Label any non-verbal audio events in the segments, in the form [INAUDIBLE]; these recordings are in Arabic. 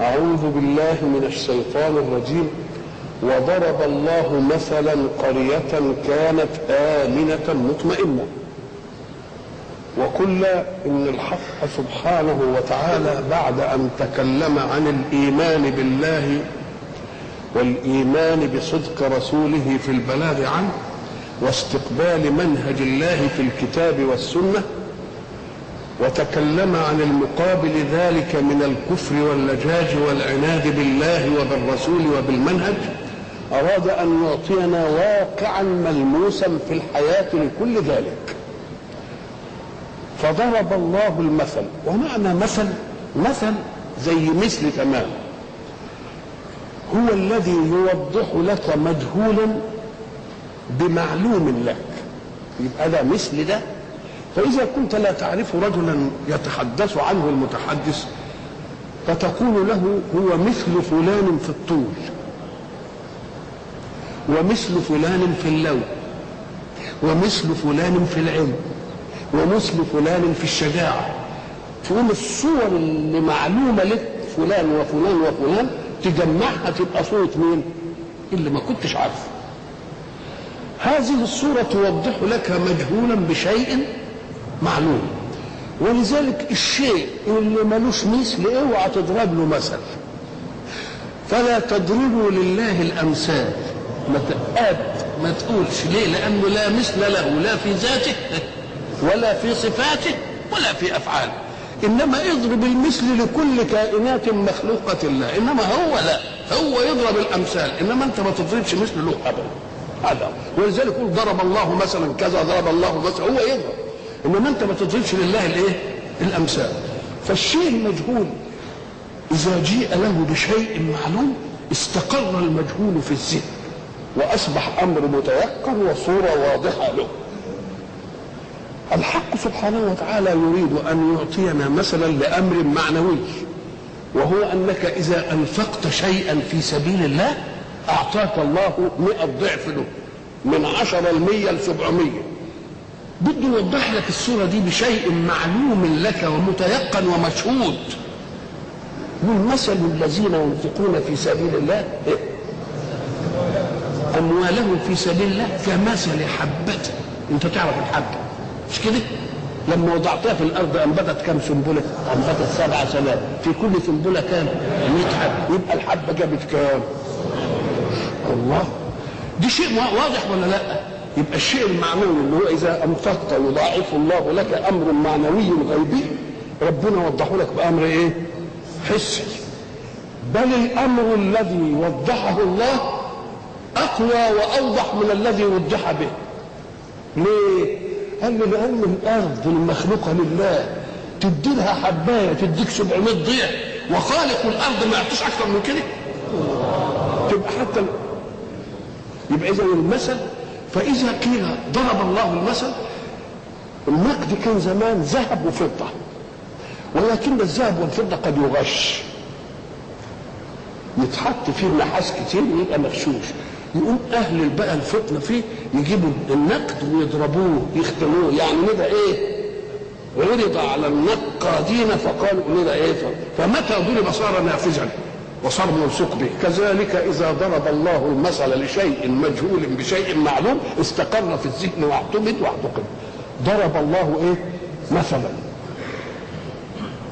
أعوذ بالله من الشيطان الرجيم. وضرب الله مثلا قرية كانت آمنة مطمئنة. وقلنا إن الحق سبحانه وتعالى بعد أن تكلم عن الإيمان بالله والإيمان بصدق رسوله في البلاغ عنه واستقبال منهج الله في الكتاب والسنة وتكلم عن المقابل ذلك من الكفر واللجاج والعناد بالله وبالرسول وبالمنهج أراد أن يعطينا واقعا ملموسا في الحياة لكل ذلك. فضرب الله المثل. ومعنى مثل؟ مثل زي مثل تمام هو الذي يوضح لك مجهولا بمعلوم لك. يبقى ده مثل ده فإذا كنت لا تعرف رجلا يتحدث عنه المتحدث فتقول له هو مثل فلان في الطول ومثل فلان في اللون ومثل فلان في العلم ومثل فلان في الشجاعة تقوم الصور اللي معلومة لك فلان وفلان وفلان تجمعها تبقى صورة مين؟ اللي ما كنتش عارفه هذه الصورة توضح لك مجهولا بشيء معلوم. ولذلك الشيء اللي ملوش مثل اوعى تضرب له مثل. فلا تضربوا لله الأمثال. ما ما تقولش ليه؟ لأنه لا مثل له لا في ذاته ولا في صفاته ولا في أفعاله. إنما اضرب المثل لكل كائنات مخلوقة الله. إنما هو لا. هو يضرب الأمثال. إنما أنت ما تضربش مثل له ابدا. هذا ولذلك يقول ضرب الله مثلا كذا ضرب الله مثلا. هو يضرب. إنما أنت ما تضربش لله الإيه؟ الأمثال. فالشيء المجهول إذا جيء له بشيء معلوم استقر المجهول في الذهن وأصبح أمر متيقن وصورة واضحة له. الحق سبحانه وتعالى يريد أن يعطينا مثلا لأمر معنوي وهو أنك إذا أنفقت شيئا في سبيل الله أعطاك الله مئة ضعف له من عشرة المية لسبعمية. بده يوضح لك الصورة دي بشيء معلوم لك ومتيقن ومشهود والمثل الذين ينفقون في سبيل الله إيه؟ أموالهم في سبيل الله كمثل حبة أنت تعرف الحبة مش كده؟ لما وضعتها في الأرض أنبتت كم سنبلة؟ أنبتت سبع سنابل في كل سنبلة كام؟ 100 حبة يبقى الحبة جابت كام؟ الله دي شيء واضح ولا لأ؟ يبقى الشيء المعنوي اللي هو إذا أنفقت يضاعف الله لك أمر معنوي غيبي ربنا وضحه لك بأمر إيه؟ حسي بل الأمر الذي وضحه الله أقوى وأوضح من الذي وضح به ليه؟ قال لي لأن الأرض المخلوقة لله تدي لها حباية تديك 700 ضعف وخالق الأرض ما يعطيش أكثر من كده تبقى حتى يبقى اذا المثل فإذا قيل ضرب الله المثل النقد كان زمان ذهب وفضة ولكن الذهب والفضة قد يغش يتحط فيه نحاس كتير ويبقى مغشوش يقوم أهل بقى الفطنة فيه يجيبوا النقد ويضربوه يختموه يعني ندى إيه؟ عرض على النقادين فقالوا ندى إيه؟ فمتى ضرب صار نافذا وصار موثوق به كذلك إذا ضرب الله المثل لشيء مجهول بشيء معلوم استقر في الذهن واعتمد واعتقد. ضرب الله إيه؟ مثلا.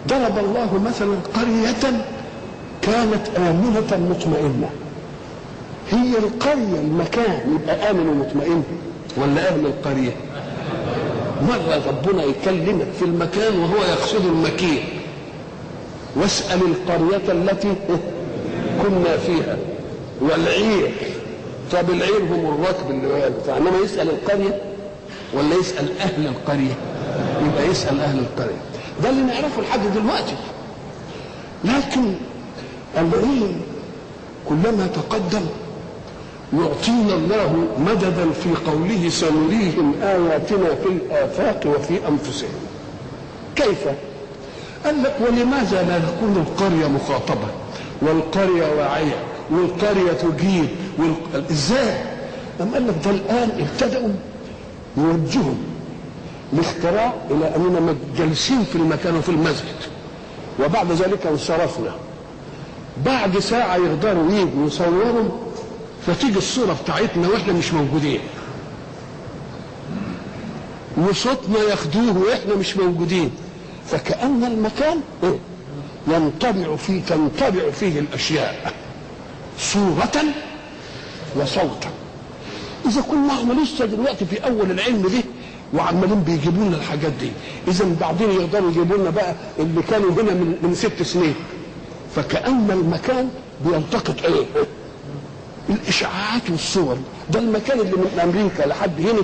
ضرب الله مثلا قرية كانت آمنة مطمئنة. هي القرية المكان يبقى آمن ومطمئن. ولا أهل القرية؟ مرة ربنا يكلمك في المكان وهو يقصد المكين واسأل القرية التي كنا فيها. والعير طب العير هم الركب اللي بتاع إنما يسأل القرية ولا يسأل أهل القرية؟ يبقى يسأل أهل القرية. ده اللي نعرفه لحد دلوقتي. لكن العلم كلما تقدم يعطينا الله مددا في قوله سنريهم آياتنا في الآفاق وفي أنفسهم. كيف؟ قال لك ولماذا لا تكون القرية مخاطبة؟ والقرية واعية والقرية تجيب وال... إزاي؟ أم قال لك ده الآن ابتدأوا يوجهوا الاختراع إلى أننا جالسين في المكان وفي المسجد. وبعد ذلك انصرفنا. بعد ساعة يقدروا يجوا يصوروا فتيجي الصورة بتاعتنا وإحنا مش موجودين. وصوتنا ياخدوه وإحنا مش موجودين. فكأن المكان إيه؟ ينطبع فيه تنطبع فيه الأشياء صورة وصوتا إذا كنا إحنا لسه دلوقتي في أول العلم ده وعمالين بيجيبوا لنا الحاجات دي إذا بعدين يقدروا يجيبوا لنا بقى اللي كانوا هنا من, من ست سنين فكأن المكان بيلتقط إيه؟ الإشعاعات والصور ده المكان اللي من أمريكا لحد هنا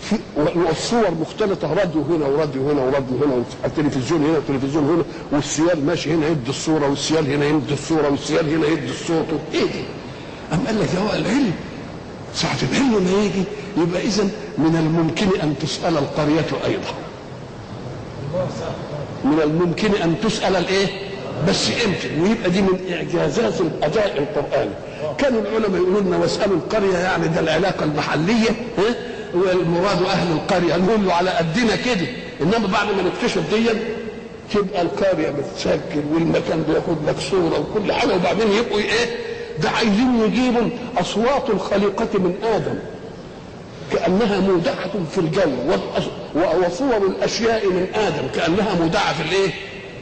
في والصور مختلطة راديو هنا وراديو هنا وراديو هنا والتلفزيون هنا والتلفزيون هنا والسيال ماشي هنا يدي الصورة والسيال هنا يدي الصورة والسيال هنا يدي الصوت إيه دي؟ أم قال لك هو العلم ساعة العلم ما يجي يبقى إذا من الممكن أن تسأل القرية أيضا من الممكن أن تسأل الإيه؟ بس إمتى ويبقى دي من إعجازات الأداء القرآني كانوا العلماء يقولوا لنا واسألوا القرية يعني ده العلاقة المحلية ها؟ والمراد أهل القرية. نقول له على قدنا كده. إنما بعد ما نكتشف دي تبقى القرية بتسجل والمكان بياخد لك صورة وكل حاجة. وبعدين يبقوا إيه؟ ده عايزين يجيبوا اصوات الخليقة من آدم. كأنها مودعة في الجو. وصور الأشياء من آدم. كأنها مودعة في الإيه؟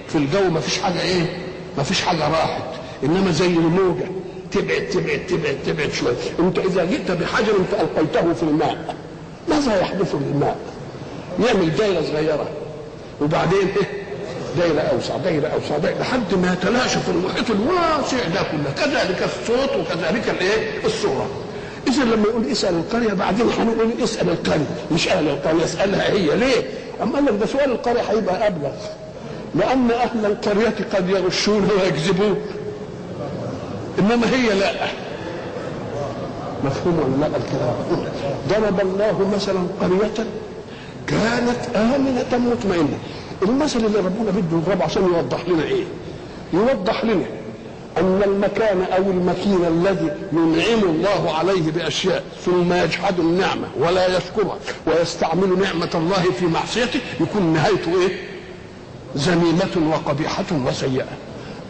في الجو. ما فيش حاجة إيه؟ ما فيش حاجة راحت. إنما زي الموجة. تبعد تبعد تبعد تبعد شوية. أنت إذا جئت بحجر فألقيته في الماء. ماذا يحدث للماء يعمل دايرة صغيرة. وبعدين إيه؟ دايرة أوسع دايرة أوسع دايرة لحد ما يتلاشى في المحيط الواسع ده كله. كذلك الصوت وكذلك الإيه؟ الصورة. إذا لما يقول اسأل القرية بعدين هنقول اسأل القرية. مش أهل القرية اسالها هي. ليه؟ اما قال لك ده سؤال القرية هيبقى أبلغ. لأن أهل القرية قد يغشون ويكذبون. إنما هي لا. مفهوم ولا لا الكلام ضرب الله مثلا قرية كانت آمنة مطمئنة المثل اللي ربنا بده يضربه عشان يوضح لنا إيه يوضح لنا أن المكان أو المكين الذي ينعم الله عليه بأشياء ثم يجحد النعمة ولا يشكرها ويستعمل نعمة الله في معصيته يكون نهايته إيه؟ ذميمه وقبيحة وسيئة.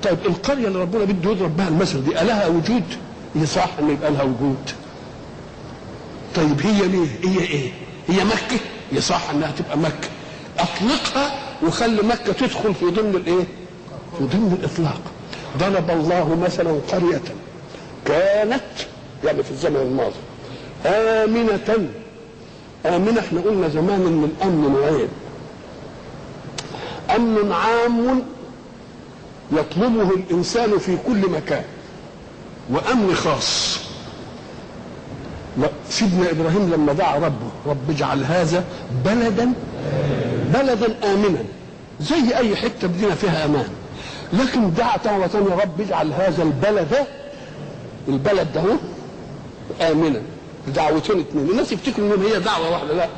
طيب القرية اللي ربنا بده يضرب بها المثل دي ألها وجود؟ يصح أن يبقى لها وجود. طيب هي ليه؟ هي إيه؟ هي مكة؟ يصح انها تبقى مكة. اطلقها وخلي مكة تدخل في ضمن الايه؟ في ضمن الاطلاق. ضرب الله مثلا قرية كانت يعني في الزمن الماضي آمنة آمنة إحنا قلنا زمان من أمن نوعين أمن عام يطلبه الإنسان في كل مكان وأمن خاص سيدنا إبراهيم لما دعا ربه رب اجعل هذا بلدا بلدا آمنا زي أي حتة بدينا فيها أمان. لكن دعا دعوة ثانية رب اجعل هذا البلد البلد ده آمنا. دعوتين اثنين الناس يفتكروا ان هي دعوة واحدة لا.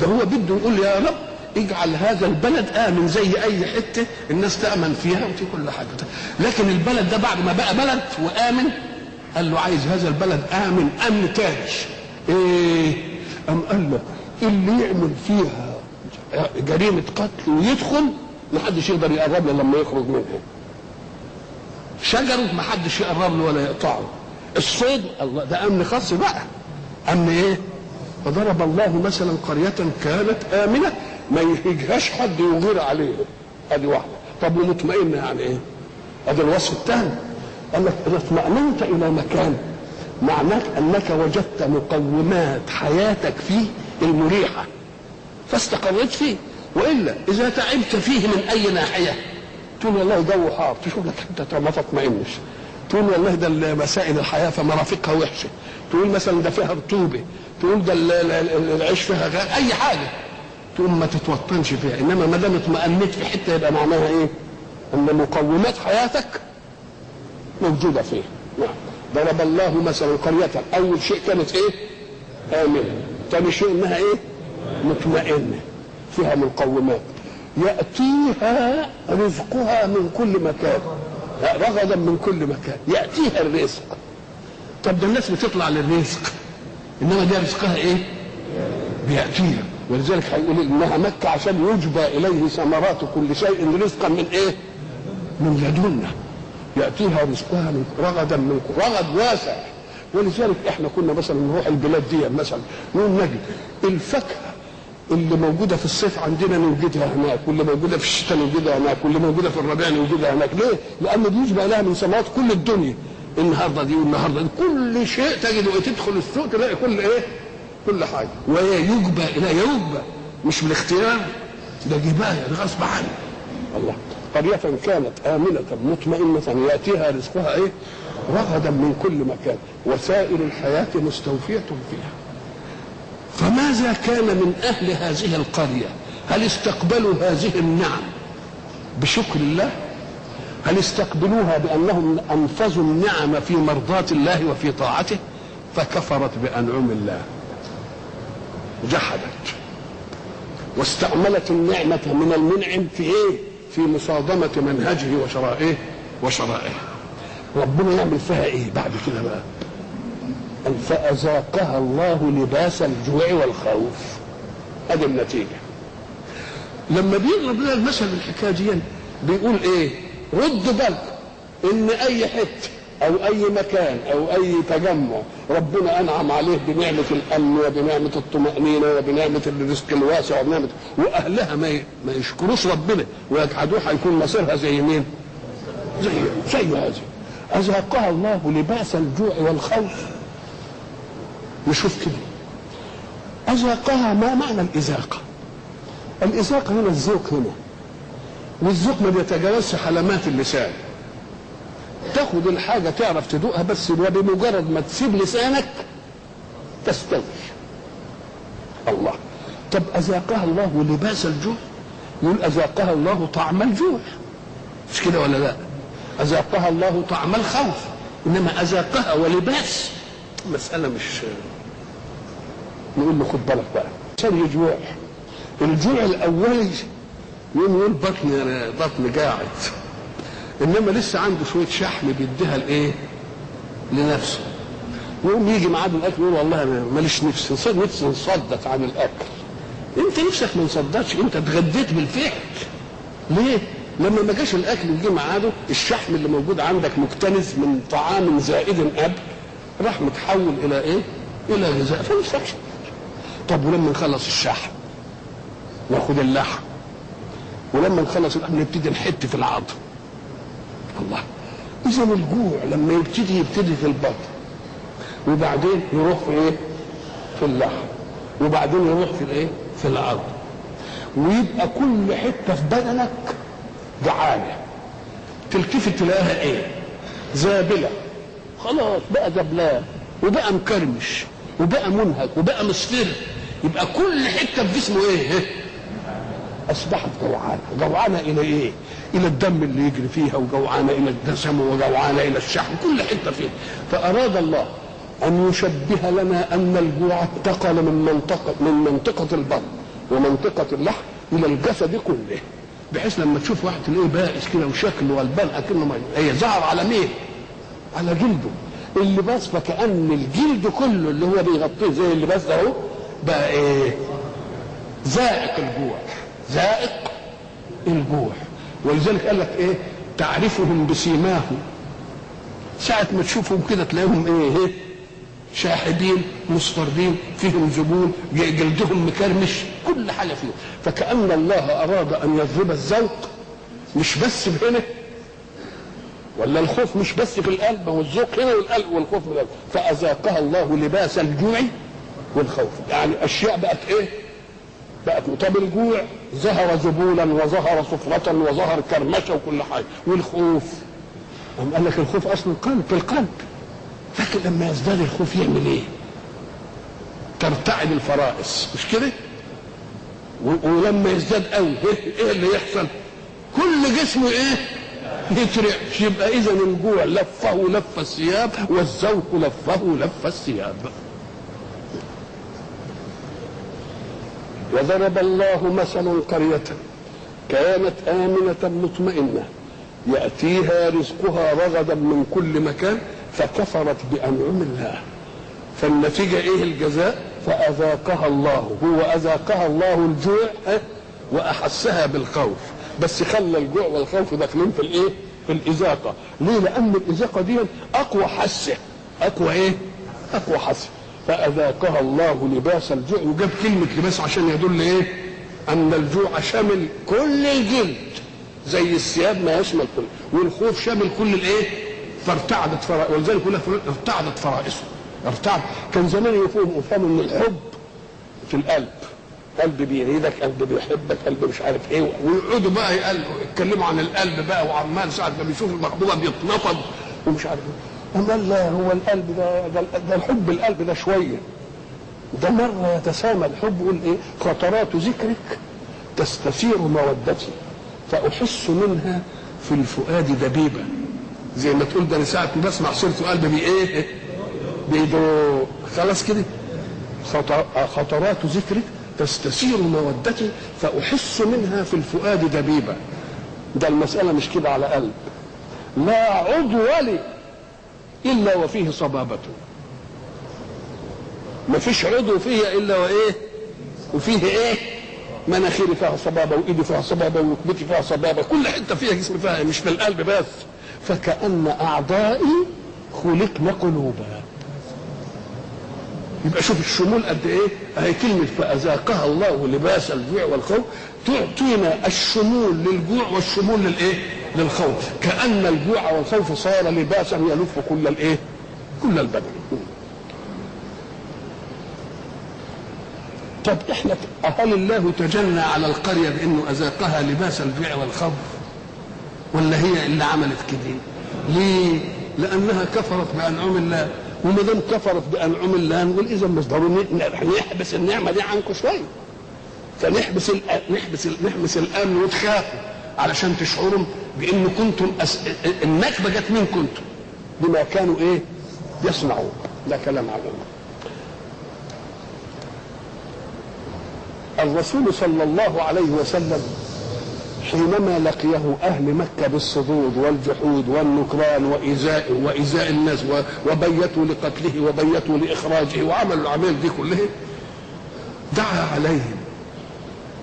ده هو بده يقول يا رب اجعل هذا البلد آمن زي أي حتة الناس تأمن فيها وفي كل حاجة. لكن البلد ده بعد ما بقى بلد وآمن قال له عايز هذا البلد آمن أمن تاني إيه؟ أم قال له اللي يعمل فيها جريمة قتل ويدخل ما حدش يقدر يقرب له لما يخرج منها شجره ما حدش يقرب له ولا يقطعه. الصيد الله ده أمن خاص بقى. أمن إيه؟ فضرب الله مثلا قرية كانت آمنة ما يهجهاش حد يغير عليه. أدي واحدة. طب ومطمئنة يعني إيه؟ أدي الوصف الثاني اطمأننت إلى مكان معناك أنك وجدت مقومات حياتك فيه المريحة فاستقريت فيه وإلا إذا تعبت فيه من أي ناحية. تقول والله جو حار تشوف لك انت ما تطمئنش. تقول والله ده مسائل الحياة فمرافقها وحشة. تقول مثلا ده فيها رطوبة. تقول ده العيش فيها غير أي حاجة. تقوم ما تتوطنش فيها. إنما ما دام اطمأنيت في حتة يبقى معناها إيه؟ إن مقومات حياتك موجودة فيه. نعم. ضرب الله مثلا قرية. أول شيء كانت إيه؟ آمنة. ثاني شيء إنها إيه؟ مطمئنة. فيها مقومات. يأتيها رزقها من كل مكان. رغدا من كل مكان. يأتيها الرزق. طب ده الناس بتطلع للرزق. إنما دي رزقها إيه؟ بيأتيها. ولذلك هيقول إنها مكة عشان يجبى إليه ثمرات كل شيء رزقا من إيه؟ من لدنا يأتيها رزقها من رغدا من رغد واسع. ولذلك إحنا كنا مثلا نروح البلاد دي مثلا نقول نجد الفاكهة اللي موجودة في الصيف عندنا نوجدها هناك واللي موجودة في الشتاء نوجدها هناك واللي موجودة في الربيع نوجدها هناك. ليه؟ لأن دي يشبه لها من ثمرات كل الدنيا. النهارده دي والنهاردة دي كل شيء تجد تدخل السوق تلاقي كل إيه؟ كل حاجة. ويجبى لا يجبى مش بالاختيار. ده جباية ده غصب عنه الله. قرية كانت آمنة مطمئنة يأتيها رزقها إيه؟ رغدا من كل مكان وسائر الحياة مستوفية فيها. فماذا كان من أهل هذه القرية؟ هل استقبلوا هذه النعم بشكر الله؟ هل استقبلوها بأنهم أنفذوا النعم في مرضاة الله وفي طاعته؟ فكفرت بأنعم الله. جحدت. واستعملت النعمة من المنعم في إيه؟ في مصادمة منهجه وشرائعه وشرائعه ربنا يعمل فيها إيه بعد كده بقى؟ قال فأذاقها الله لباس الجوع والخوف هذه النتيجة لما بيضرب لنا المثل الحكاية دي بيقول إيه؟ رد بالك إن أي حتة أو أي مكان أو أي تجمع ربنا أنعم عليه بنعمة الأمن وبنعمة الطمأنينة وبنعمة الرزق الواسع وبنعمة وأهلها ما ما يشكروش ربنا ويجحدوه هيكون مصيرها زي مين؟ زي زي هذه. أذاقها الله لباس الجوع والخوف. نشوف كده. أذاقها ما معنى الإذاقة الإذاقة هنا الذوق هنا. والذوق ما بيتجاوزش حلمات اللسان. تاخد الحاجة تعرف تدوقها بس بمجرد ما تسيب لسانك تستوي. الله. طب أذاقها الله لباس الجوع؟ يقول أذاقها الله طعم الجوع. مش كده ولا لا؟ أذاقها الله طعم الخوف. إنما أذاقها ولباس. مسألة مش نقول له خد بالك بقى. عشان يجوع. الجوع الأولي يقول بطني بطني قاعد. إنما لسه عنده شوية شحم بيديها لإيه؟ لنفسه. يقوم يجي ميعاد الاكل يقول والله ماليش نفس نفسي نصدق عن الأكل. أنت نفسك ما نصدقش أنت اتغديت بالفعل. ليه؟ لما ما جاش الأكل وجه ميعاده الشحم اللي موجود عندك مكتنز من طعام زائد قبل راح متحول إلى إيه؟ إلى غذاء. فنفسكش طب ولما نخلص الشحم؟ ناخد اللحم. ولما نخلص نبتدي نحت في العظم. اذا الجوع لما يبتدي يبتدي في البطن. وبعدين يروح في إيه؟ في اللحم. وبعدين يروح في الإيه؟ في العظم ويبقى كل حتة في بدنك جعانة. تلتفت تلاقيها إيه؟ زابلة. خلاص بقى زبلان وبقى مكرمش. وبقى منهك. وبقى مصفر. يبقى كل حتة في جسمه إيه؟ أصبحت جوعانة. جوعانه إلى إيه؟ إلى الدم اللي يجري فيها وجوعانة إلى الدسم وجوعانة إلى الشحم كل حتة فيها. فأراد الله أن يشبه لنا أن الجوع انتقل من منطقة من منطقة البطن ومنطقة اللحم إلى الجسد كله. بحيث لما تشوف واحد تلاقيه بائس كده وشكله غلبان اكنه ما هي ظهر على مين؟ على جلده. اللباس فكأن الجلد كله اللي هو بيغطيه زي اللباس ده أهو بقى إيه؟ ذائق الجوع. ذائق الجوع. ولذلك قال لك إيه؟ تعرفهم بسيماهم. ساعة ما تشوفهم كده تلاقيهم إيه, إيه؟ شاحبين مصفرين فيهم زبون جلدهم مكرمش كل حاجة فيهم. فكأن الله أراد أن يضرب الذوق مش بس هنا ولا الخوف مش بس في القلب هو الذوق هنا والقلب والخوف في القلب. فأذاقها الله لباس الجوع والخوف. يعني أشياء بقت إيه؟ بقت طب الجوع ظهر ذبولا وظهر صفرة وظهر كرمشة وكل حاجة والخوف قام قال لك الخوف أصل القلب في القلب لكن لما يزداد الخوف يعمل إيه؟ ترتعد الفرائس مش كده؟ ولما يزداد قوي إيه, إيه اللي يحصل؟ كل جسمه إيه؟ يترعش يبقى اذا الجوع لفه لف الثياب والذوق لفه لف الثياب وضرب الله مثلا قرية كانت آمنة مطمئنة يأتيها رزقها رغدا من كل مكان فكفرت بأنعم الله. فالنتيجة إيه الجزاء؟ فأذاقها الله هو أذاقها الله الجوع وأحسها بالخوف. بس خلى الجوع والخوف داخلين في الإيه؟ في الإزاقة ليه؟ لأن الإزاقة دي أقوى حسة. أقوى إيه؟ أقوى حسة. فأذاقها الله لباس الجوع. وجاب كلمة لباس عشان يدل إيه؟ أن الجوع شامل كل الجلد زي الثياب ما يشمل كل. والخوف شامل كل الإيه؟ فارتعدت فرائصه ولذلك ارتعدت فرائصه. ارتعد. كان زمان يفهم يفهم إن الحب في القلب قلب بيريدك قلب بيحبك قلب مش عارف إيه. ويقعدوا بقى يتكلموا عن القلب بقى وعمال ساعة ما بيشوف المخطوبه بيتنفض ومش عارف إيه. أما لا هو القلب ده ده, الحب القلب ده شوية. ده مرة يتسامى الحب يقول إيه؟ خطرات ذكرك تستثير مودتي فأحس منها في الفؤاد دبيبة. زي ما تقول ده أنا ساعة ما بسمع صورته قلبي بي إيه؟ بيدو خلاص كده؟ خطر خطرات ذكرك تستثير مودتي فأحس منها في الفؤاد دبيبة. ده المسألة مش كده على قلب. لا عضو لي إلا وفيه صبابة. ما فيش عضو فيها إلا وإيه؟ وفيه إيه؟ مناخيري فيها صبابة وإيدي فيها صبابة وركبتي فيها صبابة. كل حتة فيها جسمي فيها مش في القلب بس. فكأن أعضائي خلقن قلوبا. يبقى شوف الشمول قد إيه؟ اهي كلمة فأذاقها الله لباس الجوع والخوف. تعطينا الشمول للجوع والشمول للإيه؟ للخوف. كأن الجوع والخوف صار لباسا يلف كل الإيه؟ كل البدن. طب إحنا هل الله تجنى على القرية بإنه أذاقها لباس الجوع والخوف؟ ولا هي اللي عملت كده ليه؟ لأنها كفرت بأنعم الله. وما دام كفرت بأنعم الله نقول إذا مش ضروري نحبس النعمة دي عنكم شوية فنحبس نحبس نحبس الأمن وتخافوا علشان تشعروا بأن كنتم أس... النكبة جت من كنتم. بما كانوا إيه؟ يصنعون. ده كلام على الرسول صلى الله عليه وسلم حينما لقيه أهل مكة بالصدود والجحود والنكران وإيذاء وإيذاء الناس وبيتوا لقتله وبيتوا لإخراجه وعملوا العمل دي كلها دعا عليهم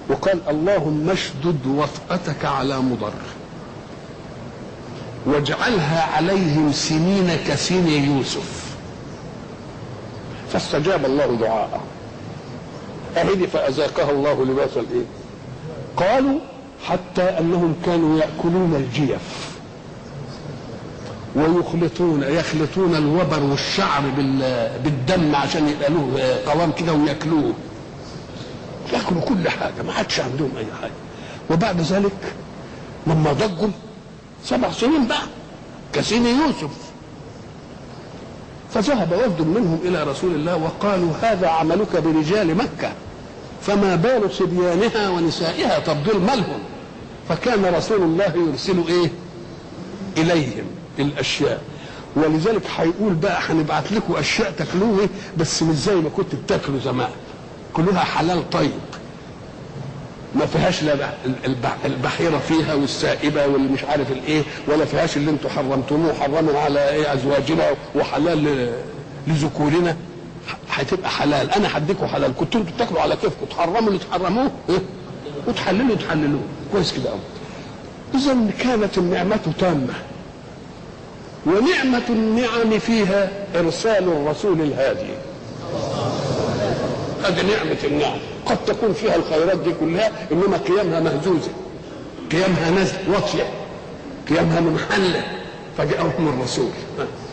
وقال اللهم اشدد وطأتك على مضر. واجعلها عليهم سنين كسن يوسف. فاستجاب الله دعاءه. أهدي فأذاقها الله لباس الإيه قالوا حتى أنهم كانوا يأكلون الجيف. ويخلطون يخلطون الوبر والشعر بالدم عشان يبقى له قوام كده ويأكلوه. يأكلوا كل حاجة ما عادش عندهم أي حاجة. وبعد ذلك لما ضجوا سبع سنين بقى كسين يوسف. فذهب وفد منهم إلى رسول الله وقالوا هذا عملك برجال مكة فما بال صبيانها ونسائها طب دول مالهم فكان رسول الله يرسل إيه؟ إليهم الأشياء. ولذلك هيقول بقى هنبعت لكم أشياء تاكلوها بس مش زي ما كنت بتاكلوا زمان. كلها حلال طيب. ما فيهاش لا البحيرة فيها والسائبة واللي مش عارف الإيه ولا فيهاش اللي أنتم حرمتموه حرمنا على إيه أزواجنا وحلال لذكورنا. هتبقى حلال. أنا هديكوا حلال. كنتوا أنتوا بتاكلوا على كيفكم. تحرموا اللي تحرموه. إيه؟ وتحللوا تحللوه كويس كده قوي اذا كانت النعمة تامة. ونعمة النعم فيها إرسال الرسول الهادي. هذه نعمة النعم. قد تكون فيها الخيرات دي كلها إنما قيامها مهزوزة. قيامها نزل واطيه قيامها منحلة. فجاءهم الرسول.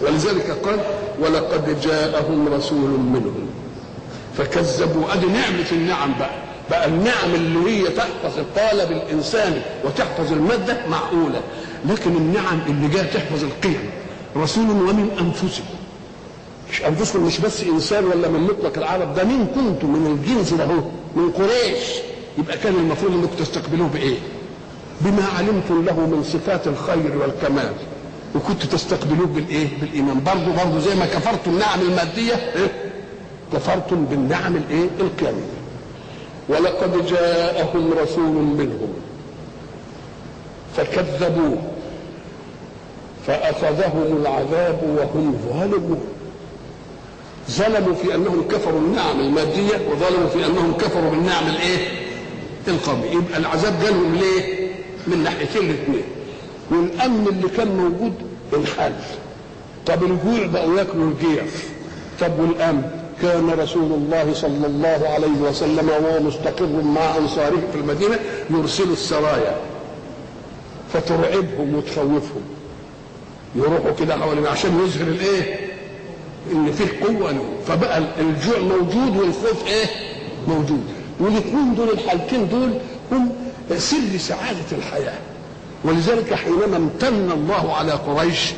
ولذلك قال ولقد جاءهم رسول منهم. فكذبوا. أدي نعمة النعم بقى. بقى النعم اللي هي تحفظ القالب الإنساني وتحفظ المادة معقولة. لكن النعم اللي جاية تحفظ القيم. رسول ومن أنفسكم. مش أنفسكم مش بس إنسان ولا من مطلق العرب ده مين كنتم من الجنس ده من قريش يبقى كان المفروض انكم تستقبلوه بإيه؟ بما علمتم له من صفات الخير والكمال وكنت تستقبلوه بالإيه؟ بالإيمان برضه برضه زي ما كفرتم النعم المادية إيه؟ كفرتم بالنعم الإيه؟ القياميه ولقد جاءهم رسول منهم فكذبوه فأخذهم العذاب وهم ظالمون ظلموا في أنهم كفروا النعم المادية وظلموا في أنهم كفروا بالنعم الإيه؟ القومية. يبقى العذاب جالهم ليه؟ من ناحيتين الاثنين والأمن اللي كان موجود انحل طب الجوع بقوا ياكلوا الجيف. طب والأمن؟ كان رسول الله صلى الله عليه وسلم وهو مستقر مع انصاره في المدينة يرسل السرايا. فترعبهم وتخوفهم. يروحوا كده حوالين عشان يظهر الإيه؟ إن فيه قوة له فبقى الجوع موجود والخوف إيه؟ موجود. والاثنين دول الحالتين دول هم سر سعادة الحياة. ولذلك حينما امتن الله على قريش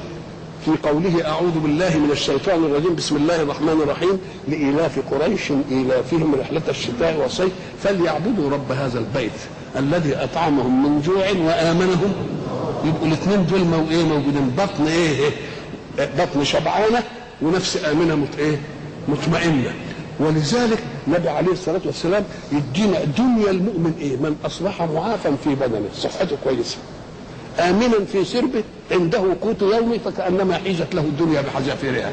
في قوله أعوذ بالله من الشيطان الرجيم بسم الله الرحمن الرحيم لإيلاف قريش إيلافهم رحلة الشتاء والصيف فليعبدوا رب هذا البيت الذي أطعمهم من جوع وآمنهم. يبقوا الاثنين دول إيه موجودين. بطن إيه؟ بطن شبعانة ونفس آمنة مت إيه؟ مطمئنة. ولذلك النبي عليه الصلاة والسلام يدينا دنيا المؤمن إيه؟ من أصبح معافا في بدنه. صحته كويسة. آمنا في سربه عنده قوت يومي فكأنما حيزت له الدنيا بحذافيرها.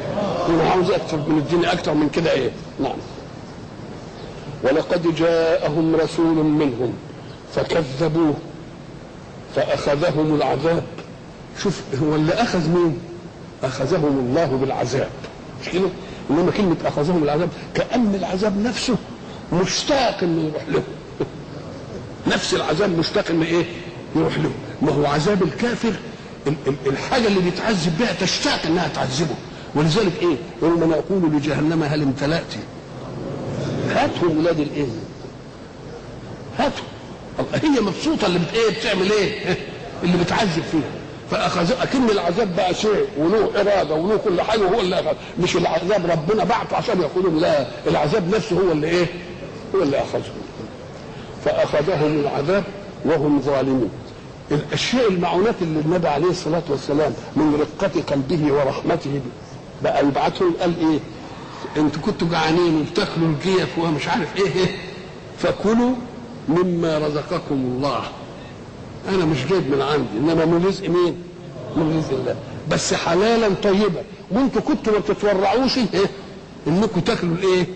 هو عاوز أكثر من الدنيا أكثر من كده إيه؟ نعم. ولقد جاءهم رسول منهم فكذبوه فأخذهم العذاب. شوف هو اللي أخذ مين؟ أخذهم الله بالعذاب. مش كده؟ إنما كلمة أخذهم العذاب كأن العذاب نفسه مشتاق إنه يروح له. نفس العذاب مشتاق إنه إيه؟ يروح له. ما هو عذاب الكافر الحاجة اللي بيتعذب بها تشتاق إنها تعذبه. ولذلك إيه؟ يوم نقول لجهنم هل امتلأت هاتهم ولاد الإيه؟ هاتهم. هي مبسوطة اللي إيه؟ بتعمل إيه؟ [LAUGHS] اللي بتعذب فيها. فاخذ أكن العذاب بقى شيء وله إرادة وله كل حاجة وهو اللي أخذ. مش العذاب ربنا بعته عشان ياخذهم لا العذاب نفسه هو اللي إيه؟ هو اللي اخذهم فأخذهم العذاب وهم ظالمون. الأشياء المعونات اللي النبي عليه الصلاة والسلام من رقة قلبه ورحمته بقى يبعثهم قال إيه؟ أنتوا كنتوا جعانين وبتاكلوا الجيف ومش عارف إيه, إيه. فكلوا مما رزقكم الله. أنا مش جايب من عندي إنما من رزق مين؟ من رزق الله. بس حلالا طيبا. وأنتوا كنتوا ما بتتورعوش إيه؟ انكم تاكلوا الإيه؟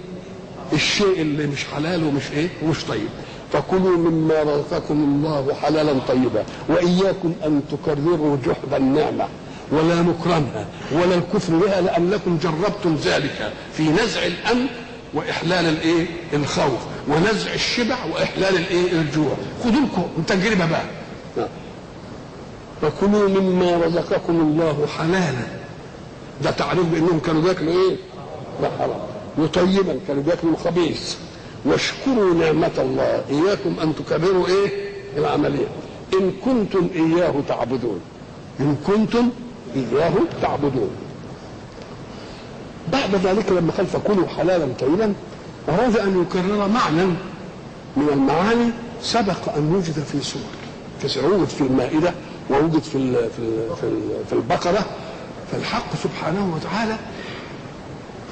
الشيء اللي مش حلال ومش إيه؟ ومش طيب. فكلوا مما رزقكم الله حلالا طيبا. وإياكم أن تكرروا جحد النعمة ولا نكرانها ولا الكفر بها لأنكم جربتم ذلك في نزع الأمن وإحلال الإيه؟ الخوف ونزع الشبع وإحلال الإيه؟ الجوع. خذوا لكم تجربه بقى. فكلوا مما رزقكم الله حلالا. ده تعريف بأنهم كانوا بياكلوا إيه؟ ده حرام وطيبا كانوا بياكلوا خبيث واشكروا نعمة الله. إياكم أن تكرروا إيه؟ العملية. إن كنتم إياه تعبدون. إن كنتم إياه تعبدون. بعد ذلك لما قال فكلوا حلالا طيبا أراد أن يكرر معنى من المعاني سبق أن وجد في سور وجد في المائدة ووجد في في في, في البقرة فالحق سبحانه وتعالى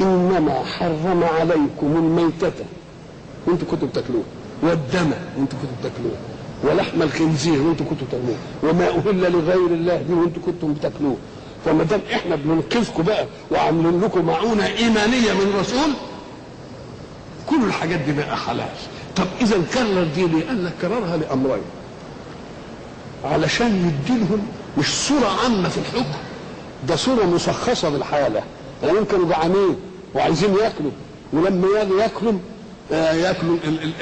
إنما حرم عليكم الميتة. وانتوا كنتوا بتاكلوه والدم وانتوا كنتوا بتاكلوه ولحم الخنزير وانتوا كنتوا بتاكلوه وما أهل لغير الله دي وانتوا كنتم بتاكلوه فما دام إحنا بننقذكم بقى وعاملين لكم معونة إيمانية من رسول كل الحاجات دي بقى حلال طب إذا كرر دي ليه؟ قال لك كررها لأمرين. علشان يديلهم مش صورة عامة في الحكم. ده صورة مشخصة بالحاله يعني كانوا جعانين وعايزين ياكلوا ولما ياكلوا ياكلوا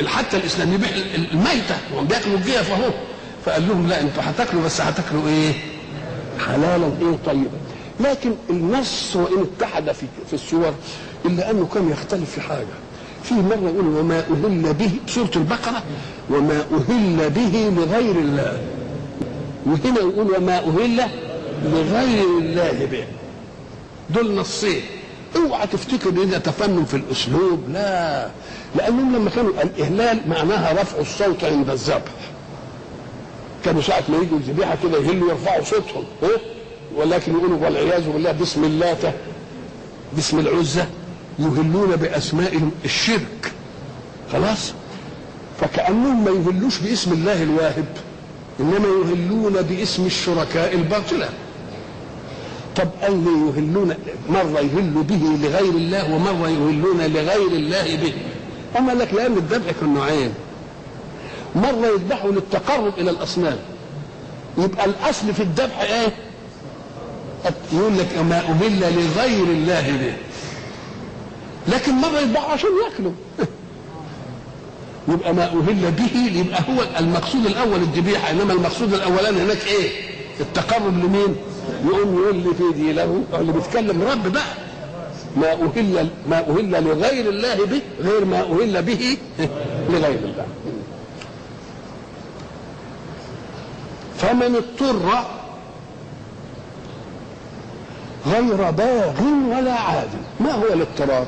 حتى الإسلام يبيح الميتة. وهم بياكلوا الجيف اهو فقال لهم لا أنتوا هتاكلوا بس هتاكلوا إيه؟ حلالا إيه؟ طيبا لكن النص وإن اتحد في في السور إلا أنه كان يختلف في حاجة. في مرة يقول وما أهل به سورة البقرة وما أهل به لغير الله. وهنا يقول وما أهل لغير الله به. دول نصين. اوعى تفتكر إن ده تفنن في الأسلوب لا. لأنهم لما كانوا الإهلال معناها رفع الصوت عند الذبح. كانوا ساعة ما يجوا الذبيحة كده يهلوا يرفعوا صوتهم. ها؟ ولكن يقولوا والعياذ بالله باسم اللاتة باسم العزة يهلون بأسمائهم الشرك. خلاص؟ فكأنهم ما يهلوش باسم الله الواهب. إنما يهلون باسم الشركاء الباطلة. طب لي يهلون؟ مرة يهلوا به لغير الله ومرة يهلون لغير الله به. أما لك لأن الذبح كان نوعين مرة يذبحوا للتقرب إلى الأصنام. يبقى الأصل في الذبح إيه؟ يقول لك ما أهل لغير الله به. لكن مرة يذبحوا عشان يأكلوا. [LAUGHS] يبقى ما أهل به يبقى هو المقصود الأول الذبيحة إنما المقصود الاولاني هناك إيه؟ التقرب لمين؟ يقوم يقول لي في دي له اللي بيتكلم رب بقى. ما أهل ما أهل لغير الله به غير ما أهل به [LAUGHS] لغير الله. فمن اضطر غير باغ ولا عاد. ما هو الاضطرار؟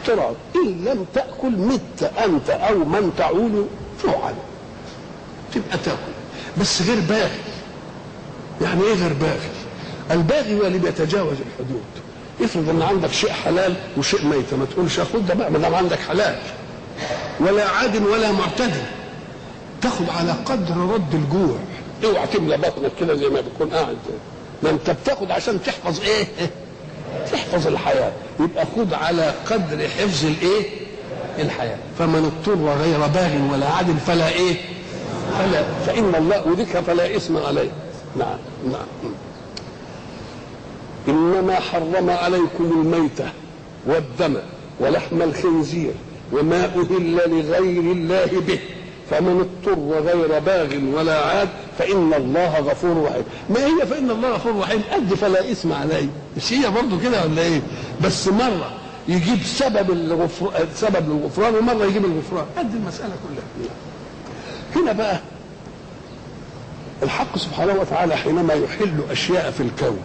اضطرار إن لم تأكل مت أنت أو من تعول جوعا تبقى تأكل. بس غير باغي. يعني إيه غير باغي؟ الباغي هو اللي بيتجاوز الحدود. افرض إن عندك شيء حلال وشيء ميت. ما تقولش خد ده بقى ما دام عندك حلال. ولا عاد ولا معتدل تاخد على قدر رد الجوع. اوعى تملى بطنك كده زي ما بتكون قاعد. ما انت بتاخد عشان تحفظ إيه؟ تحفظ الحياة. يبقى خد على قدر حفظ الايه؟ الحياة. فمن اضطر غير باغ ولا عاد فلا إيه؟ فلا. فإن الله وذكر فلا إثم عليه. نعم نعم إنما حرم عليكم الميتة والدم ولحم الخنزير وما أهل لغير الله به. فمن اضطر غير باغ ولا عاد فإن الله غفور رحيم. ما هي فإن الله غفور رحيم؟ قد فلا إثم عليه. مش هي برضه كده ولا إيه؟ بس مرة يجيب سبب الغفر... سبب الغفران ومرة يجيب الغفران. قد المسألة كلها. هنا بقى الحق سبحانه وتعالى حينما يحل أشياء في الكون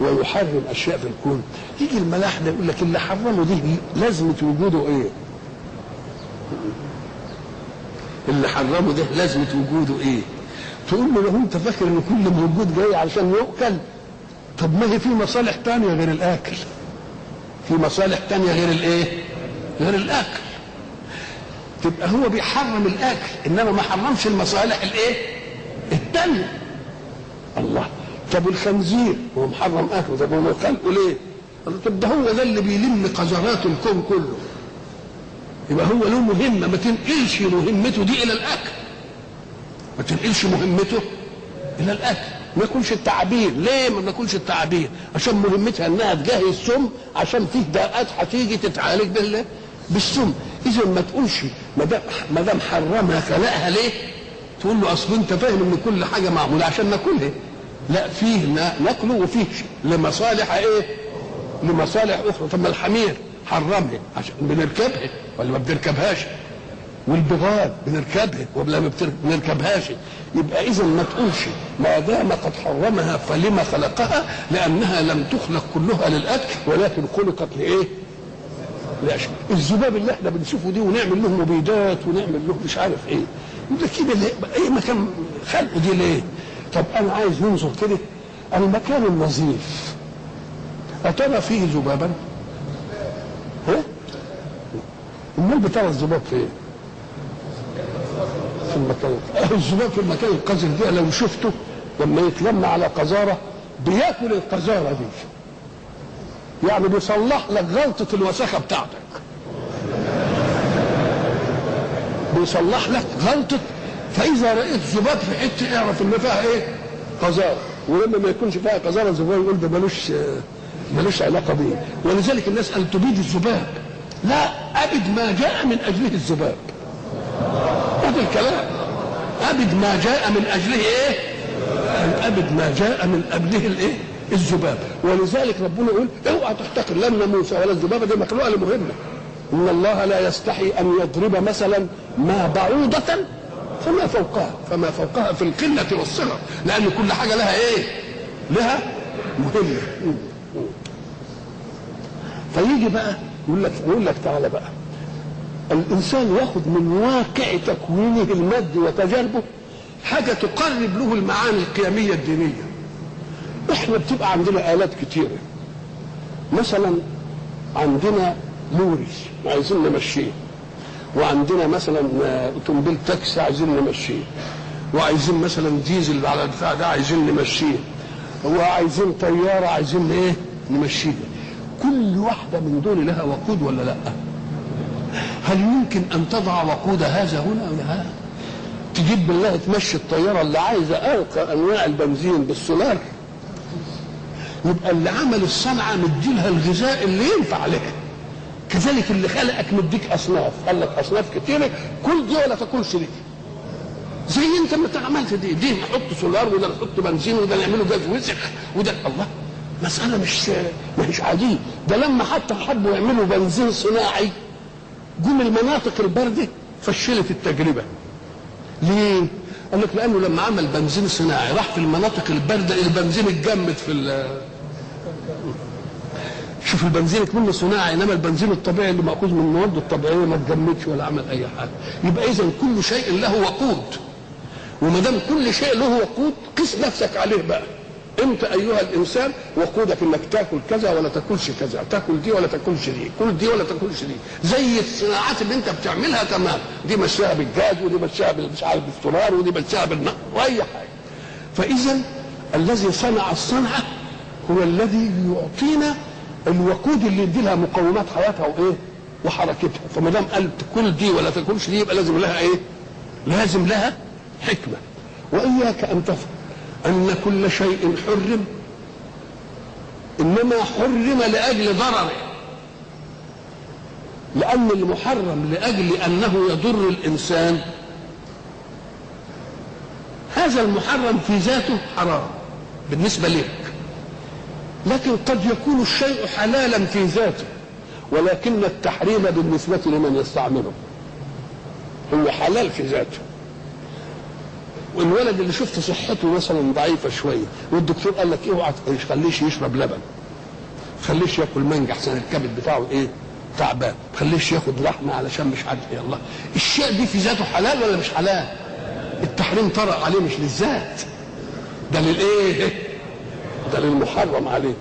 ويحرم أشياء في الكون يجي الملاح ده يقول لك اللي حرمه دي لازمة وجوده إيه؟ اللي حرمه ده لازمة وجوده إيه؟ تقول له لو أنت فاكر إن كل موجود جاي عشان يؤكل طب ما هي في مصالح تانية غير الآكل في مصالح تانية غير الإيه؟ غير الآكل تبقى هو بيحرم الآكل إنما ما حرمش المصالح الإيه؟ التانية الله طب الخنزير هو محرم آكله طب هو خلقه ليه؟ طب ده هو ده اللي بيلم قذرات الكون كله يبقى هو له مهمة ما تنقلش مهمته دي إلى الأكل. ما تنقلش مهمته إلى الأكل. ما يكونش التعابير ليه ما ناكلش التعابير عشان مهمتها إنها تجهز سم عشان فيه داءات هتيجي تتعالج بال بالسم. اذا ما تقولش ما دام ما دام حرمها خلقها ليه؟ تقول له أصل أنت فاهم إن كل حاجة معمولة عشان ناكلها. لا فيه ناكله وفيه لمصالح إيه؟ لمصالح أخرى. طب ما الحمير. حرمها عشان بنركبها ولا ما بنركبهاش والبغال بنركبها ولا ما بنركبهاش يبقى اذا ما تقولش ما دام قد حرمها فلما خلقها لأنها لم تخلق كلها للاكل ولكن خلقت لإيه؟ لأشياء الذباب اللي إحنا بنشوفه دي ونعمل له مبيدات ونعمل له مش عارف إيه ده كده؟ إيه مكان خلقه دي ليه؟ طب أنا عايز ننظر كده المكان النظيف أترى فيه ذبابا؟ ها؟ أمال بترى الذباب فين؟ في المكان الذباب في المكان القذر ده لو شفته لما يتلم على قذارة بياكل القذارة دي يعني بيصلح لك غلطة الوساخة بتاعتك بيصلح لك غلطة فإذا رأيت ذباب في حتة اعرف إن فيها إيه؟ قذارة ولما ما يكونش فيها قذارة الذباب يقول ده ملوش ملوش علاقة بيه. ولذلك الناس قال تبيد الذباب. لا أبد ما جاء من أجله الذباب. هذا الكلام. أبد ما جاء من أجله إيه؟ أبد ما جاء من اجله الإيه؟ الذباب. ولذلك ربنا يقول اوعى تحتقر لا الناموس ولا الذبابه دي مخلوقة لمهمة. إن الله لا يستحي أن يضرب مثلا ما بعوضة فما فوقها. فما فوقها في القلة والصغر. لأن كل حاجة لها إيه؟ لها مهمة. فيجي بقى يقول لك يقول لك تعالى بقى. الإنسان ياخذ من واقع تكوينه المادي وتجاربه حاجة تقرب له المعاني القيمية الدينية. إحنا بتبقى عندنا آلات كتيرة. مثلا عندنا لوري عايزين نمشيه. وعندنا مثلا أوتوموبيل تاكسي عايزين نمشيه. وعايزين مثلا ديزل على البتاع ده عايزين نمشيه. وعايزين طيارة عايزين إيه؟ نمشيه. كل واحدة من دول لها وقود ولا لأ؟ هل يمكن أن تضع وقود هذا هنا ولا هذا؟ تجيب بالله تمشي الطيارة اللي عايزة أرقى أنواع البنزين بالسولار. يبقى اللي عمل الصنعة مديلها الغذاء اللي ينفع لها كذلك اللي خلقك مديك أصناف. قال لك أصناف كتيرة كل دي ولا تاكلش دي زي انت ما عملت دي. دي نحط سولار وده نحط بنزين وده نعمله جاز وسخ وده الله. مسألة مش مش عادية ده لما حتى حبوا يعملوا بنزين صناعي جم المناطق الباردة فشلت التجربة. ليه؟ قال لك لأنه لما عمل بنزين صناعي راح في المناطق الباردة البنزين اتجمد في ال شوف البنزين منه صناعي إنما البنزين الطبيعي اللي مأخوذ من المواد الطبيعية ما اتجمدش ولا عمل أي حاجة. يبقى اذا كل شيء له وقود. وما دام كل شيء له وقود قس نفسك عليه بقى. انت ايها الانسان وقودك انك تاكل كذا ولا تاكلش كذا تاكل دي ولا تاكلش دي كل دي ولا تاكلش دي. زي الصناعات اللي انت بتعملها تمام. دي مشاها بالجاز ودي مشاها مش عارف بالسولار ودي مشاها بالنار وأي حاجة. فإذا الذي صنع الصنعة هو الذي يعطينا الوقود اللي يدي لها مقومات حياتها وإيه؟ وحركتها. فما دام قال كل دي ولا تاكلش دي يبقى لازم لها إيه؟ لازم لها حكمة. وإياك أن تفهم أن كل شيء حرم إنما حرم لأجل ضرره لأن المحرم لأجل أنه يضر الإنسان. هذا المحرم في ذاته حرام بالنسبة لك لكن قد يكون الشيء حلالا في ذاته ولكن التحريم بالنسبة لمن يستعمله هو حلال في ذاته. والولد اللي شفت صحته مثلا ضعيفة شوية والدكتور قال لك اوعى إيه خليش يشرب لبن. خليش ياكل مانجا أحسن الكبد بتاعه إيه؟ تعبان. خليش ياخد لحمة علشان مش عارف إيه. الله. الشيء دي في ذاته حلال ولا مش حلال؟ التحريم طرأ عليه مش للذات. ده للايه ده للمحرم عليه.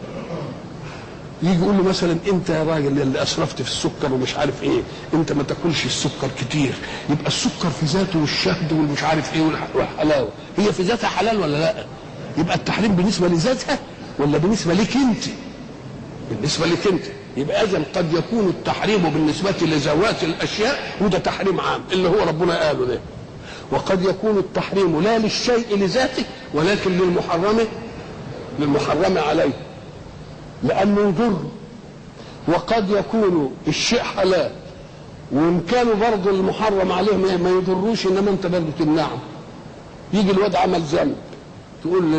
يجي يقول له مثلا أنت يا راجل اللي أسرفت في السكر ومش عارف إيه أنت ما تاكلش السكر كتير. يبقى السكر في ذاته والشهد والمش عارف إيه والحلاوة. هي في ذاتها حلال ولا لأ؟ يبقى التحريم بالنسبة لذاتها ولا بالنسبة لك أنت؟ بالنسبة لك أنت. يبقى اذا قد يكون التحريم بالنسبة لذوات الأشياء وده تحريم عام اللي هو ربنا قاله ده. وقد يكون التحريم لا للشيء لذاته ولكن للمحرم للمحرم عليه. لأنه يضر وقد يكون الشيء حلال وإن كانوا برضه المحرم عليه ما يضروش إنما أنت برضه تمنعه يجي الواد عمل ذنب تقول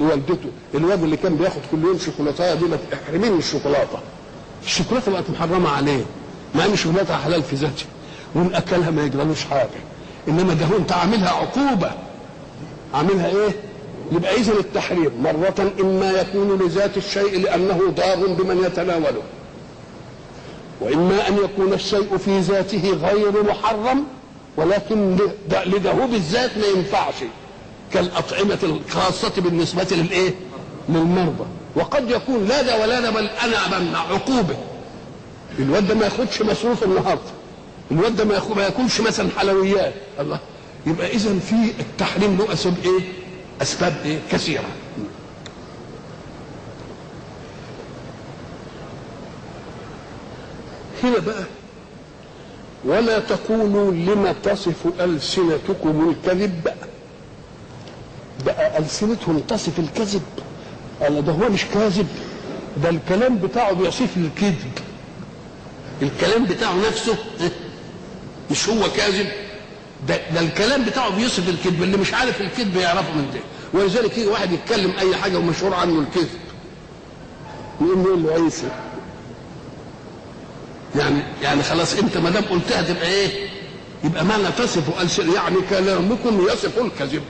لوالدته الواد اللي كان بياخد كل يوم شوكولاته دي من الشوكولاتة. الشوكولاتة بقت محرمة عليه مع إن الشوكولاته حلال في ذاته وإن أكلها ما يجرالوش حاجة إنما ده هو أنت عاملها عقوبة. عاملها إيه؟ يبقى اذا التحريم مرة إما يكون لذات الشيء لأنه ضار بمن يتناوله وإما أن يكون الشيء في ذاته غير محرم ولكن لده بالذات ما ينفعش كالأطعمة الخاصة بالنسبة للإيه؟ للمرضى وقد يكون لا ده ولا ده بل أنا بمنع عقوبة الواد ده ما ياخدش مصروف النهارده الواد ده ما ياكلش مثلا حلويات الله يبقى اذا في التحريم له اسباب إيه؟ أسباب إيه كثيرة. هنا بقى ولا تقولوا لما تصف ألسنتكم الكذب. بقى بقى ألسنتهم تصف الكذب. قال ده هو مش كاذب ده الكلام بتاعه بيصف الكذب. الكلام بتاعه نفسه مش هو كاذب. ده, ده الكلام بتاعه بيصف الكذب اللي مش عارف الكذب يعرفه من ده. ولذلك يجي واحد يتكلم أي حاجة ومشهور عنه الكذب. يقوم يقول له عيسى يعني يعني خلاص أنت ما دام قلتها تبقى إيه؟ يبقى معنى تصف ألسن يعني كلامكم يصف الكذب.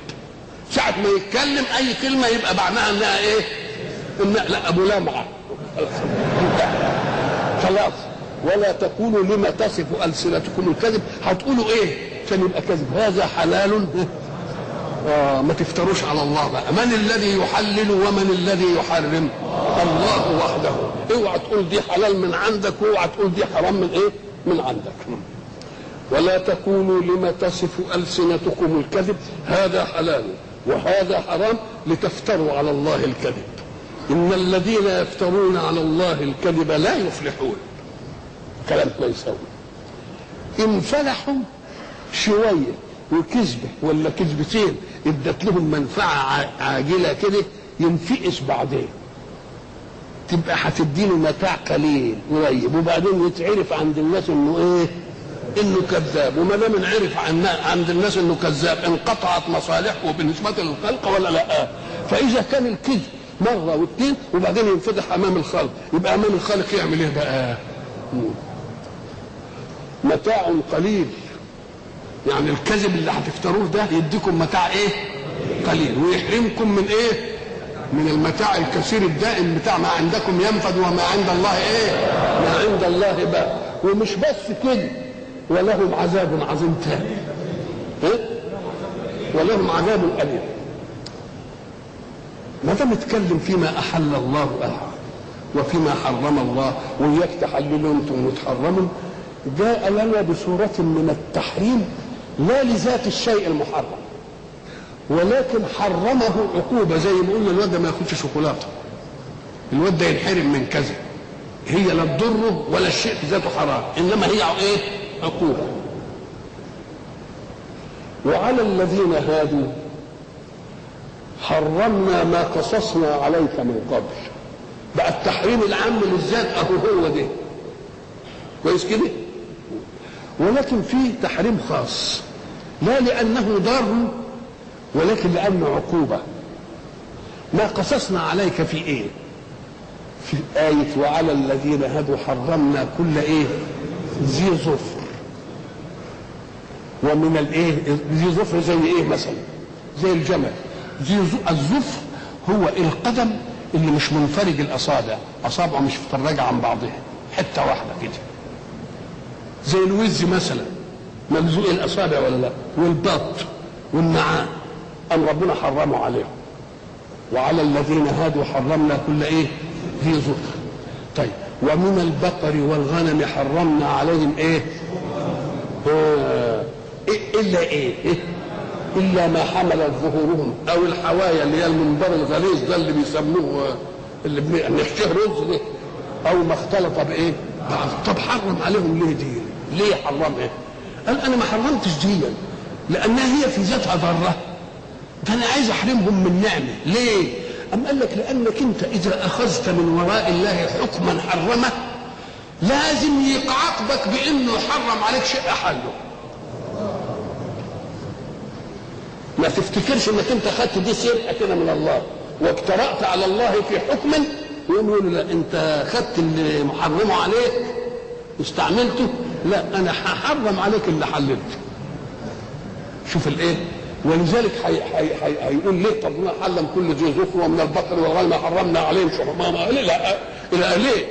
ساعة ما يتكلم أي كلمة يبقى معناها إنها إيه؟ إنها لا أبو لمعة خلاص. ولا تقولوا لما تصف ألسنتكم الكذب؟ هتقولوا إيه؟ عشان يبقى كذب هذا حلال. آه ما تفتروش على الله بقى. من الذي يحلل ومن الذي يحرم؟ الله وحده. اوعى تقول دي حلال من عندك واوعى تقول دي حرام من إيه؟ من عندك. ولا تقولوا لما تصف ألسنتكم الكذب؟ هذا حلال وهذا حرام لتفتروا على الله الكذب. إن الذين يفترون على الله الكذب لا يفلحون. كلام كويس أوي. إن فلحوا شوية وكذبة ولا كذبتين إدت لهم منفعة عاجلة كده ينفقس بعدين تبقى هتديله متاع قليل قريب وبعدين يتعرف عند الناس إنه إيه؟ إنه كذاب وما دام انعرف عن عند الناس إنه كذاب انقطعت مصالحه بالنسبة للخلق ولا لأ؟ فإذا كان الكذب مرة واثنين وبعدين ينفضح أمام الخلق يبقى أمام الخالق يعمل إيه بقى؟ متاع قليل يعني الكذب اللي هتفتروه ده يديكم متاع إيه؟ قليل ويحرمكم من إيه؟ من المتاع الكثير الدائم بتاع ما عندكم ينفد وما عند الله إيه؟ ما عند الله بقى ومش بس كده ولهم عذاب عظيم تاني إيه؟ ولهم عذاب أليم ما دام اتكلم فيما أحل الله أحد وفيما حرم الله وإياك تحللوا أنتم وتحرموا جاء لنا بصورة من التحريم لا لذات الشيء المحرم. ولكن حرمه عقوبة زي ما قلنا الواد ما ياخدش شوكولاتة. الواد ده ينحرم من كذا. هي لا تضره ولا الشيء في ذاته حرام. إنما هي إيه؟ عقوبة. وعلى الذين هادوا حرمنا ما قصصنا عليك من قبل. بقى التحريم العام للذات أهو هو ده. كويس كده؟ ولكن فيه تحريم خاص. لا لأنه ضار ولكن لأنه عقوبة ما قصصنا عليك في إيه في آية وعلى الذين هادوا حرمنا كل إيه؟ ذي ظفر. ومن الإيه؟ ذي ظفر زي إيه مثلا؟ زي الجمل. ذي الظفر هو القدم اللي مش منفرج الأصابع، أصابعه مش مفرجة عن بعضها، حتة واحدة كده. زي الوز مثلا ملزوق الأصابع ولا لا؟ والبط والنعام. أم ربنا حرمه عليهم. وعلى الذين هادوا حرمنا كل إيه؟ ذي ظفر طيب. ومن البقر والغنم حرمنا عليهم إيه؟ إلا إيه, إيه؟ إلا ما حملت ظهورهم. أو الحوايا اللي هي المنبر الغليظ ده اللي بيسموه اللي بن- نحشيه رز ده. أو ما اختلط بإيه؟ بعض. طب حرم عليهم ليه دي؟ ليه حرم إيه؟ قال أنا ما حرمتش دي لأنها هي في ذاتها ضارة. ده أنا عايز أحرمهم من نعمة. ليه؟ أم قال لك لأنك أنت إذا أخذت من وراء الله حكما حرمه لازم يعاقبك بأنه حرم عليك شيء احله ما تفتكرش إنك أنت خدت دي سرقه كده من الله. واجترأت على الله في حكم؟ يقول لا أنت خدت اللي محرمه عليك واستعملته لا أنا هحرم عليك اللي حللته شوف الإيه؟ ولذلك هيقول ليه؟ طب ما حرم كل ذي ظفر ومن البقر والغنم حرمنا عليهم شحومهما قال لا إلى ليه؟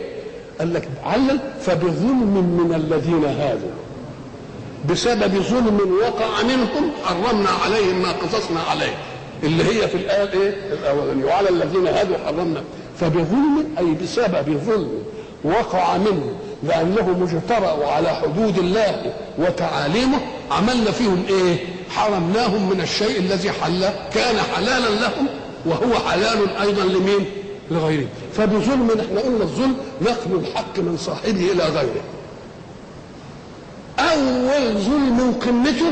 قال لك علل فبظلم من الذين هادوا. بسبب ظلم وقع منهم حرمنا عليهم ما قصصنا عليه. اللي هي في الآية الايه؟ الأولانية. وعلى الذين هادوا حرمنا. فبظلم أي بسبب ظلم وقع منهم. لأنهم اجترأوا على حدود الله وتعاليمه عملنا فيهم إيه؟ حرمناهم من الشيء الذي حل كان حلالا لهم وهو حلال أيضا لمين؟ لغيره فبظلم إحنا قلنا الظلم نقل الحق من صاحبه إلى غيره. أول ظلم قمته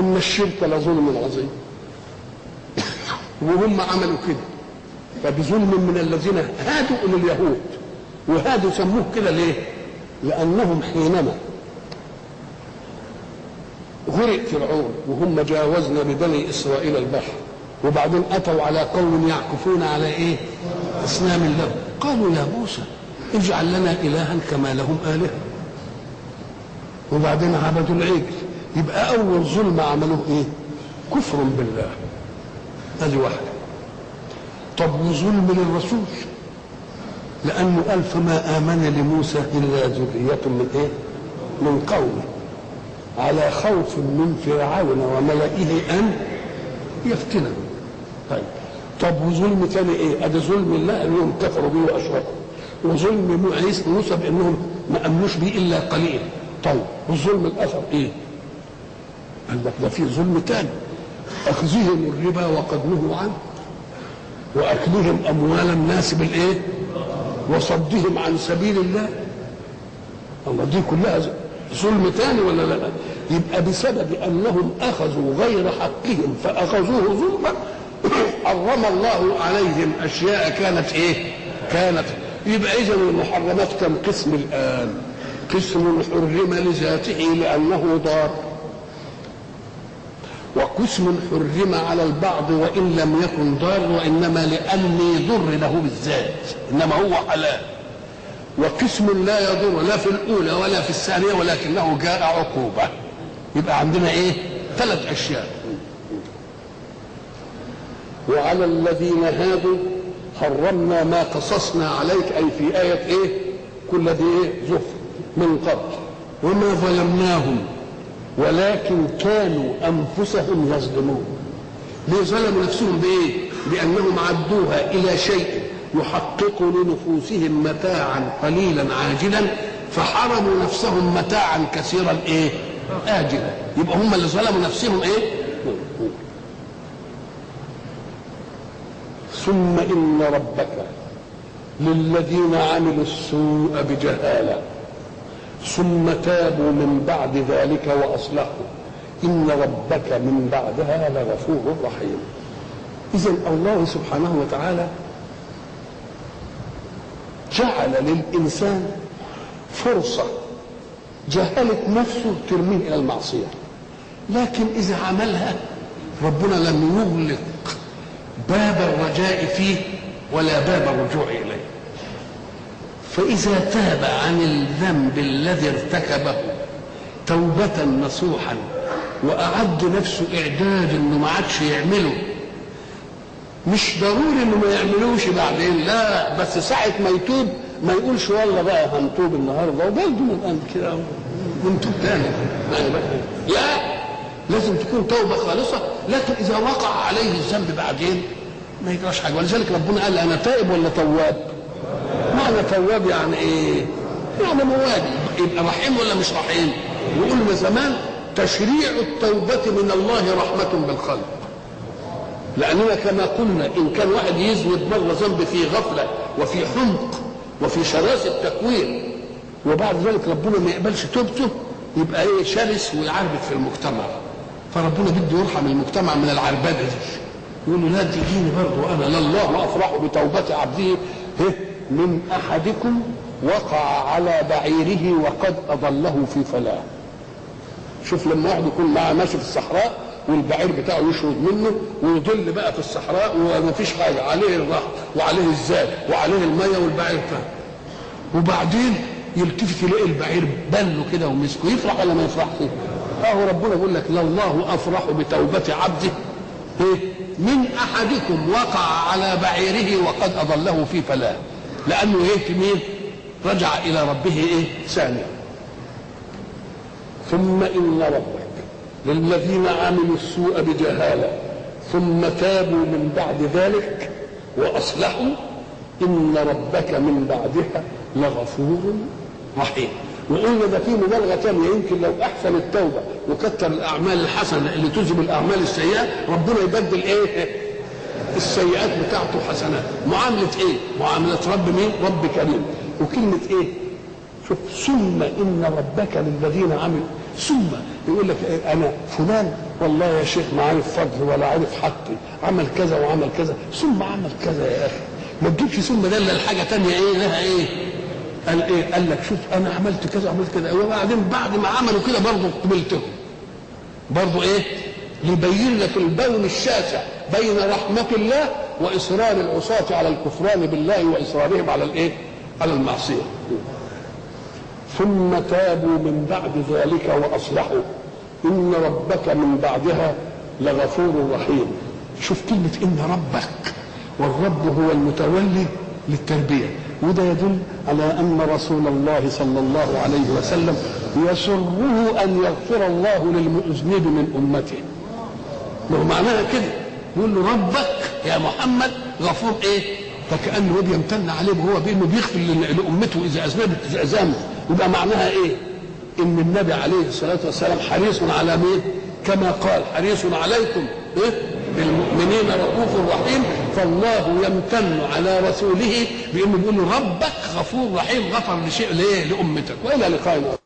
إن الشرك لظلم عظيم. وهم عملوا كده. فبظلم من الذين هادوا إلى اليهود. وهادوا سموه كده ليه؟ لأنهم حينما غرق فرعون وهم جاوزنا ببني إسرائيل البحر وبعدين أتوا على قوم يعكفون على إيه؟ أصنام لهم قالوا يا موسى اجعل لنا إلها كما لهم آلهة. وبعدين عبدوا العجل. يبقى أول ظلم عملوه إيه؟ كفر بالله. هذه واحدة. طب وظلم للرسول؟ لأنه قال فما آمن لموسى إلا ذرية من إيه؟ من قومه. على خوف من فرعون وملئه أن يفتنهم طيب. طب وظلم تاني إيه؟ أدي ظلم الله إنهم كفروا به وأشركوا. وظلم موسى بأنهم ما آمنوش به إلا قليل. طيب. والظلم الآخر إيه؟ قال لك ده في ظلم تاني. أخذهم الربا وقد نهوا عنه. وأكلهم أموال الناس بالإيه؟ وصدهم عن سبيل الله. الله دي كلها ظلم تاني ولا لا؟ يبقى بسبب أنهم أخذوا غير حقهم فأخذوه ظلما. [COUGHS] حرم الله عليهم أشياء كانت إيه؟ كانت. يبقى اذا المحرمات كم قسم الآن؟ قسم حرم لذاته لأنه ضار. وقسم حرم على البعض وإن لم يكن ضار وإنما لاني ضر له بالذات. إنما هو حلال. وقسم لا يضر لا في الأولى ولا في الثانية ولكنه جاء عقوبة. يبقى عندنا إيه؟ ثلاث أشياء. وعلى الذين هادوا حرمنا ما قصصنا عليك أي في آية إيه؟ كل ذي إيه زفر من قبل. وما ظلمناهم. ولكن كانوا أنفسهم يظلمون. ليه ظلموا نفسهم بإيه؟ بأنهم عدوها إلى شيء يحقق لنفوسهم متاعا قليلا عاجلا فحرموا نفسهم متاعا كثيرا إيه؟ اجلا. يبقى هم اللي ظلموا نفسهم إيه؟ ثم إن ربك للذين عملوا السوء بجهالة. ثم تابوا من بعد ذلك وأصلحوا. إن ربك من بعدها لغفور رحيم. اذا الله سبحانه وتعالى جعل للإنسان فرصة جهلت نفسه ترميه إلى المعصية. لكن إذا عملها ربنا لم يغلق باب الرجاء فيه ولا باب الرجوع إليه. فإذا تاب عن الذنب الذي ارتكبه توبة نصوحا وأعد نفسه إعداد إنه ما عادش يعمله مش ضروري إنه ما يعملوش بعدين لا بس ساعة ما يتوب ما يقولش والله بقى هنتوب النهارده وبرضه نبقى كده ونتوب تاني لا لازم تكون توبة خالصة لكن إذا وقع عليه الذنب بعدين ما يجراش حاجة ولذلك ربنا قال أنا تائب ولا تواب؟ معنى تواب يعني إيه؟ يعني مواد يبقى رحيم ولا مش رحيم؟ وقلنا زمان تشريع التوبة من الله رحمة بالخلق لأننا كما قلنا إن كان واحد يزود مرة ذنب في غفلة وفي حمق وفي شراسة تكوين وبعد ذلك ربنا ما يقبلش توبته يبقى إيه؟ شرس ويعربد في المجتمع. فربنا بده يرحم المجتمع من العربدة دي. يقول له لا تجيني برضه أنا لله افرح بتوبة عبده. إيه؟ من أحدكم وقع على بعيره وقد أضله في فلاه شوف لما واحد يكون معاه ماشي في الصحراء والبعير بتاعه يشرد منه ويضل بقى في الصحراء وما فيش حاجة عليه الرهط وعليه الزاد وعليه المية والبعير فاهم وبعدين يلتفت يلاقي البعير بله كده ومسكه يفرح ولا ما يفرحش؟ أهو ربنا بيقول لك لله أفرح بتوبة عبده إيه؟ من أحدكم وقع على بعيره وقد أضله في فلاه لأنه إيه في مين؟ رجع إلى ربه إيه؟ ثانيا ثم إن ربك للذين عملوا السوء بجهالة ثم تابوا من بعد ذلك وأصلحوا إن ربك من بعدها لغفور رحيم وقلنا ده في مبالغة ثانية يمكن لو أحسن التوبة وكتر الأعمال الحسنة اللي تذهب الأعمال السيئة ربنا يبدل إيه؟ السيئات بتاعته حسنات معاملة إيه؟ معاملة رب مين؟ رب كريم وكلمة إيه؟ شوف ثم إن ربك للذين عملوا ثم يقول لك إيه أنا فلان والله يا شيخ ما عارف فضل ولا عارف حقي عمل كذا وعمل كذا ثم عمل كذا يا أخي ما تجيبش ثم ده إلا الحاجة ثانية إيه لها إيه؟ قال إيه؟ قال لك شوف أنا عملت كذا عملت كذا وبعدين بعد ما عملوا كده برضه قبلتهم. برضه إيه؟ ليبين لك البون الشاسع بين رحمة الله وإصرار العصاة على الكفران بالله وإصرارهم على الإيه؟ على المعصية. ثم تابوا من بعد ذلك وأصلحوا إن ربك من بعدها لغفور رحيم. شوف كلمة إن ربك والرب هو المتولي للتربية وده يدل على أن رسول الله صلى الله عليه وسلم يسره أن يغفر الله للمذنب من أمته معناها كده يقول له ربك يا محمد غفور إيه فكأنه هو بيمتن عليه وهو بانه بيغفر لأمته إذا اذنبت ذنب يبقى معناها إيه؟ إن النبي عليه الصلاة والسلام حريص على مين؟ كما قال حريص عليكم إيه؟ بالمؤمنين رؤوف رحيم فالله يمتن على رسوله بإنه بيقول له ربك غفور رحيم غفر لشيء ليه؟ لأمتك وإلى لقاء